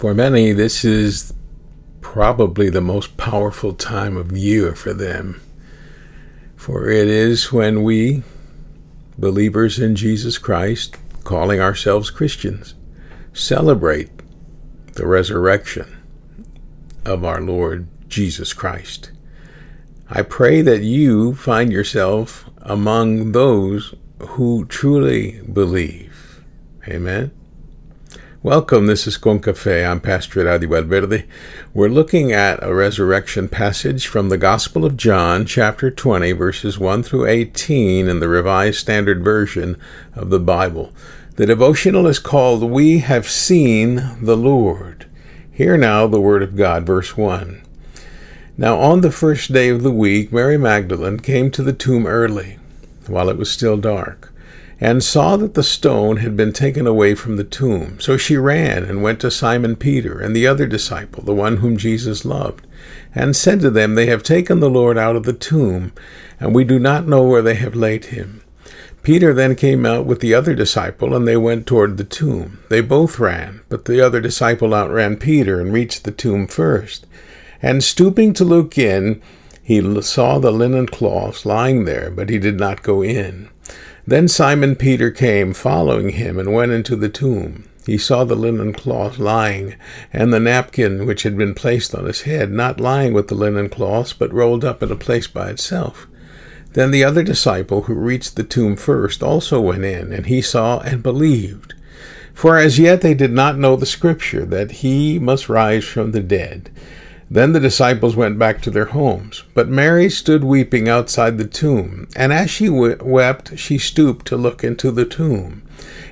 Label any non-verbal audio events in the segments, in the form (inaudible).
For many, this is probably the most powerful time of year for them. For it is when we, believers in Jesus Christ, calling ourselves Christians, celebrate the resurrection of our Lord Jesus Christ. I pray that you find yourself among those who truly believe. Amen. Welcome, this is Con Cafe. I'm Pastor Adi Valverde. We're looking at a resurrection passage from the Gospel of John, chapter 20, verses 1 through 18 in the Revised Standard Version of the Bible. The devotional is called We Have Seen the Lord. Hear now the Word of God, verse 1. Now on the first day of the week, Mary Magdalene came to the tomb early, while it was still dark and saw that the stone had been taken away from the tomb. So she ran and went to Simon Peter and the other disciple, the one whom Jesus loved, and said to them, They have taken the Lord out of the tomb, and we do not know where they have laid him. Peter then came out with the other disciple, and they went toward the tomb. They both ran, but the other disciple outran Peter and reached the tomb first. And stooping to look in, he saw the linen cloths lying there, but he did not go in. Then Simon Peter came, following him, and went into the tomb. He saw the linen cloth lying, and the napkin which had been placed on his head, not lying with the linen cloths, but rolled up in a place by itself. Then the other disciple, who reached the tomb first, also went in, and he saw and believed. For as yet they did not know the Scripture, that he must rise from the dead. Then the disciples went back to their homes. But Mary stood weeping outside the tomb, and as she wept, she stooped to look into the tomb.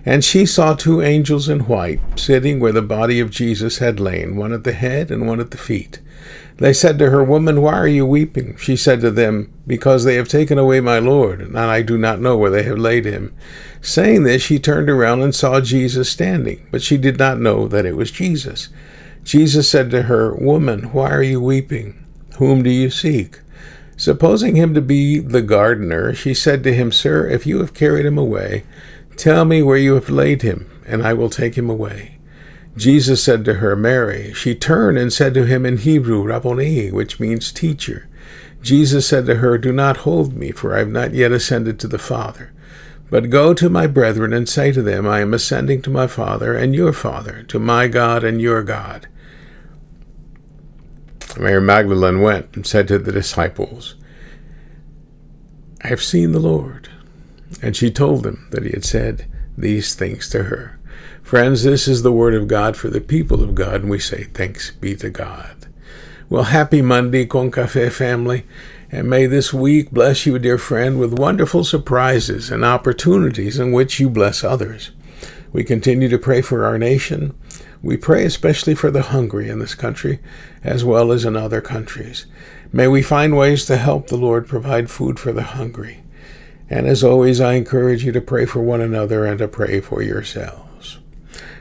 And she saw two angels in white, sitting where the body of Jesus had lain, one at the head and one at the feet. They said to her, Woman, why are you weeping? She said to them, Because they have taken away my Lord, and I do not know where they have laid him. Saying this, she turned around and saw Jesus standing, but she did not know that it was Jesus. Jesus said to her, Woman, why are you weeping? Whom do you seek? Supposing him to be the gardener, she said to him, Sir, if you have carried him away, tell me where you have laid him, and I will take him away. Jesus said to her, Mary. She turned and said to him in Hebrew, Rabboni, which means teacher. Jesus said to her, Do not hold me, for I have not yet ascended to the Father. But go to my brethren and say to them, I am ascending to my Father and your Father, to my God and your God. Mary Magdalene went and said to the disciples, I have seen the Lord. And she told them that he had said these things to her. Friends, this is the word of God for the people of God, and we say thanks be to God. Well, happy Monday, Con Cafe family, and may this week bless you, dear friend, with wonderful surprises and opportunities in which you bless others. We continue to pray for our nation we pray especially for the hungry in this country, as well as in other countries. May we find ways to help the Lord provide food for the hungry. And as always, I encourage you to pray for one another and to pray for yourselves.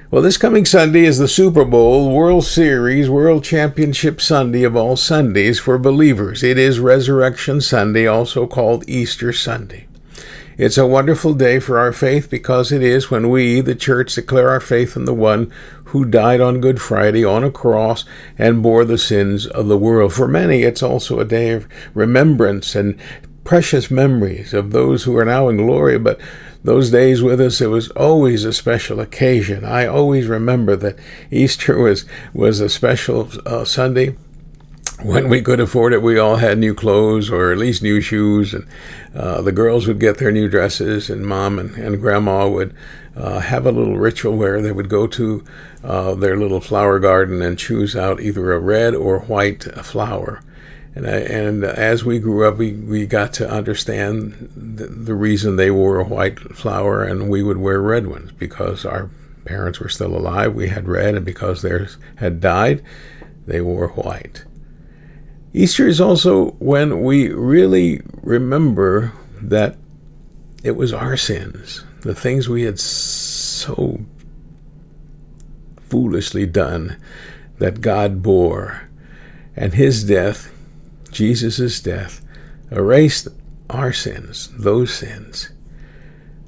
Well, this coming Sunday is the Super Bowl, World Series, World Championship Sunday of all Sundays for believers. It is Resurrection Sunday, also called Easter Sunday. It's a wonderful day for our faith because it is when we, the church, declare our faith in the one who died on Good Friday on a cross and bore the sins of the world. For many, it's also a day of remembrance and precious memories of those who are now in glory, but those days with us, it was always a special occasion. I always remember that Easter was, was a special uh, Sunday when we could afford it, we all had new clothes or at least new shoes, and uh, the girls would get their new dresses, and mom and, and grandma would uh, have a little ritual where they would go to uh, their little flower garden and choose out either a red or white flower. And, I, and as we grew up, we, we got to understand the, the reason they wore a white flower and we would wear red ones because our parents were still alive. We had red, and because theirs had died, they wore white. Easter is also when we really remember that it was our sins, the things we had so foolishly done, that God bore. And his death, Jesus' death, erased our sins, those sins.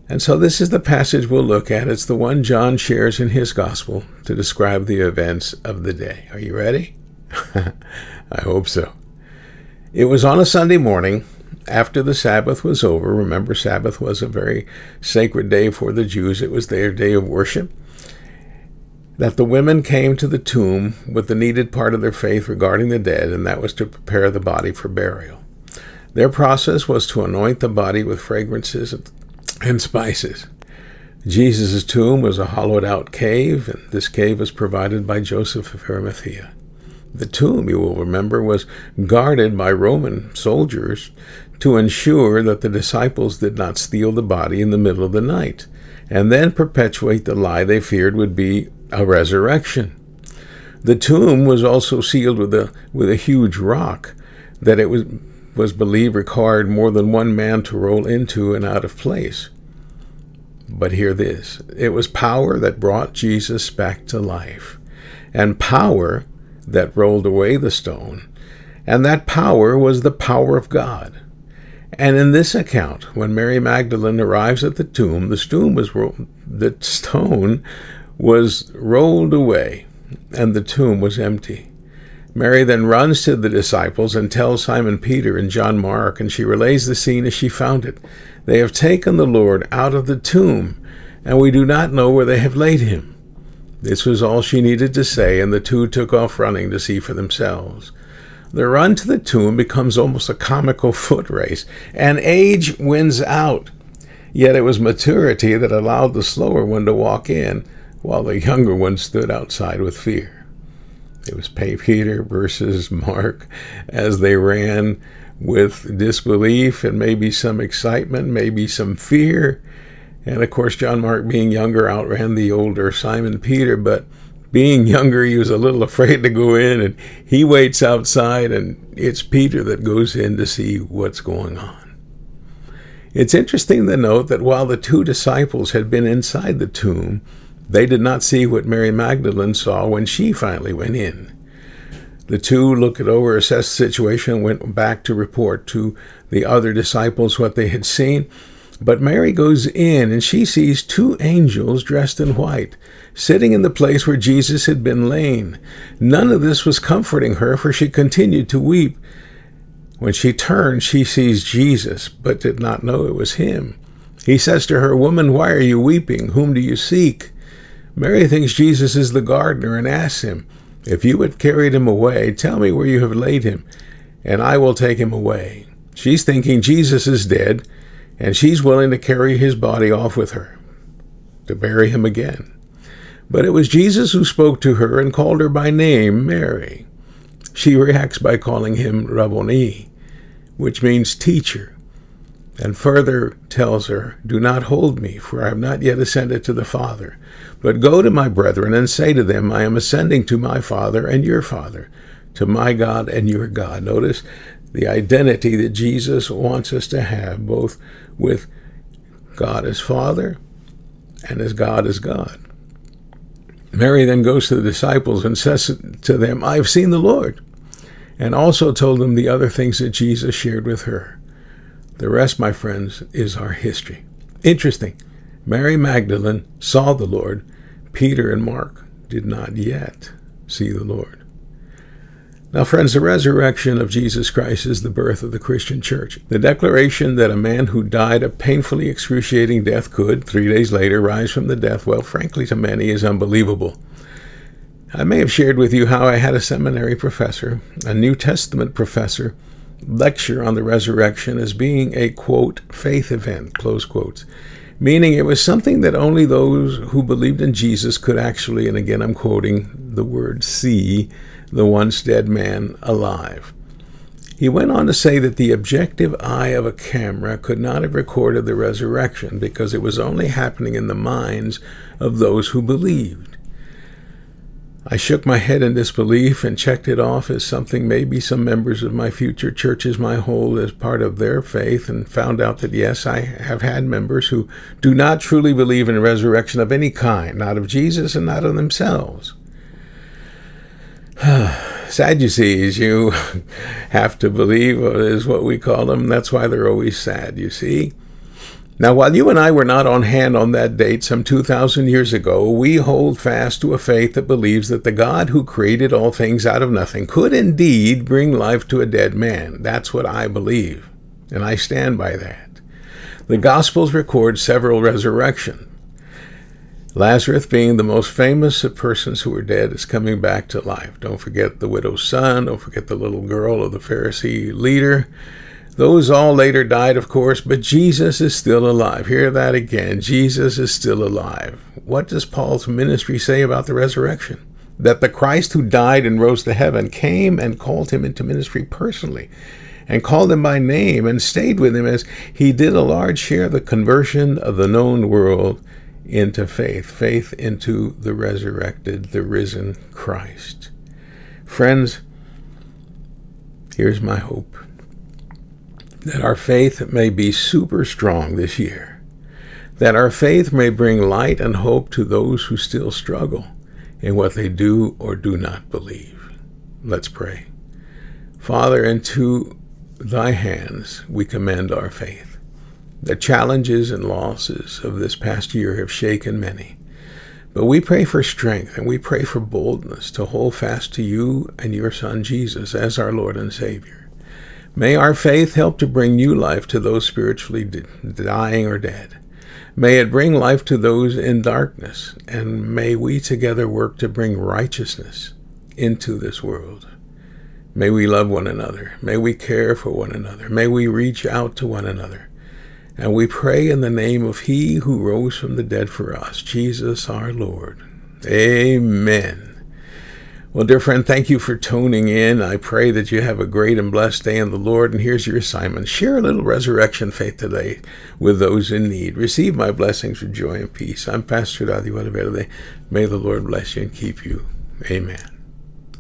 And so this is the passage we'll look at. It's the one John shares in his gospel to describe the events of the day. Are you ready? (laughs) I hope so. It was on a Sunday morning after the Sabbath was over. Remember, Sabbath was a very sacred day for the Jews, it was their day of worship. That the women came to the tomb with the needed part of their faith regarding the dead, and that was to prepare the body for burial. Their process was to anoint the body with fragrances and spices. Jesus' tomb was a hollowed out cave, and this cave was provided by Joseph of Arimathea. The tomb, you will remember, was guarded by Roman soldiers to ensure that the disciples did not steal the body in the middle of the night and then perpetuate the lie they feared would be a resurrection. The tomb was also sealed with a with a huge rock that it was was believed required more than one man to roll into and out of place. But hear this it was power that brought Jesus back to life, and power that rolled away the stone, and that power was the power of God. And in this account, when Mary Magdalene arrives at the tomb, the stone was ro- the stone was rolled away, and the tomb was empty. Mary then runs to the disciples and tells Simon Peter and John Mark, and she relays the scene as she found it. They have taken the Lord out of the tomb, and we do not know where they have laid him. This was all she needed to say, and the two took off running to see for themselves. The run to the tomb becomes almost a comical (laughs) foot race, and age wins out. Yet it was maturity that allowed the slower one to walk in, while the younger one stood outside with fear. It was Peter versus (laughs) Mark as they ran with disbelief and maybe some excitement, maybe some fear. And of course, John Mark, being younger, outran the older Simon Peter, but being younger, he was a little afraid to go in, and he waits outside, and it's Peter that goes in to see what's going on. It's interesting to note that while the two disciples had been inside the tomb, they did not see what Mary Magdalene saw when she finally went in. The two looked over, assessed the situation, and went back to report to the other disciples what they had seen. But Mary goes in and she sees two angels dressed in white sitting in the place where Jesus had been lain. None of this was comforting her, for she continued to weep. When she turned, she sees Jesus, but did not know it was him. He says to her, Woman, why are you weeping? Whom do you seek? Mary thinks Jesus is the gardener and asks him, If you had carried him away, tell me where you have laid him, and I will take him away. She's thinking Jesus is dead, and she's willing to carry his body off with her to bury him again. But it was Jesus who spoke to her and called her by name, Mary. She reacts by calling him Rabboni, which means teacher, and further tells her, Do not hold me, for I have not yet ascended to the Father. But go to my brethren and say to them, I am ascending to my Father and your Father, to my God and your God. Notice the identity that Jesus wants us to have, both with God as Father and as God as God. Mary then goes to the disciples and says to them, I have seen the Lord, and also told them the other things that Jesus shared with her. The rest, my friends, is our history. Interesting. Mary Magdalene saw the Lord. Peter and Mark did not yet see the Lord. Now, friends, the resurrection of Jesus Christ is the birth of the Christian church. The declaration that a man who died a painfully excruciating death could, three days later, rise from the death, well, frankly, to many, is unbelievable. I may have shared with you how I had a seminary professor, a New Testament professor, lecture on the resurrection as being a, quote, faith event, close quotes, meaning it was something that only those who believed in Jesus could actually, and again I'm quoting the word see, the once dead man alive. He went on to say that the objective eye of a camera could not have recorded the resurrection because it was only happening in the minds of those who believed. I shook my head in disbelief and checked it off as something maybe some members of my future churches might hold as part of their faith and found out that yes, I have had members who do not truly believe in a resurrection of any kind, not of Jesus and not of themselves. Sadducees, you (laughs) have to believe, is what we call them. That's why they're always sad, you see. Now, while you and I were not on hand on that date some 2,000 years ago, we hold fast to a faith that believes that the God who created all things out of nothing could indeed bring life to a dead man. That's what I believe, and I stand by that. The Gospels record several resurrections. Lazarus, being the most famous of persons who were dead, is coming back to life. Don't forget the widow's son. Don't forget the little girl of the Pharisee leader. Those all later died, of course, but Jesus is still alive. Hear that again. Jesus is still alive. What does Paul's ministry say about the resurrection? That the Christ who died and rose to heaven came and called him into ministry personally and called him by name and stayed with him as he did a large share of the conversion of the known world into faith, faith into the resurrected, the risen Christ. Friends, here's my hope that our faith may be super strong this year, that our faith may bring light and hope to those who still struggle in what they do or do not believe. Let's pray. Father, into thy hands we commend our faith. The challenges and losses of this past year have shaken many. But we pray for strength and we pray for boldness to hold fast to you and your Son Jesus as our Lord and Savior. May our faith help to bring new life to those spiritually dying or dead. May it bring life to those in darkness, and may we together work to bring righteousness into this world. May we love one another. May we care for one another. May we reach out to one another. And we pray in the name of He who rose from the dead for us, Jesus our Lord. Amen. Well, dear friend, thank you for tuning in. I pray that you have a great and blessed day in the Lord. And here's your assignment share a little resurrection faith today with those in need. Receive my blessings with joy and peace. I'm Pastor Dadi Verde. May the Lord bless you and keep you. Amen.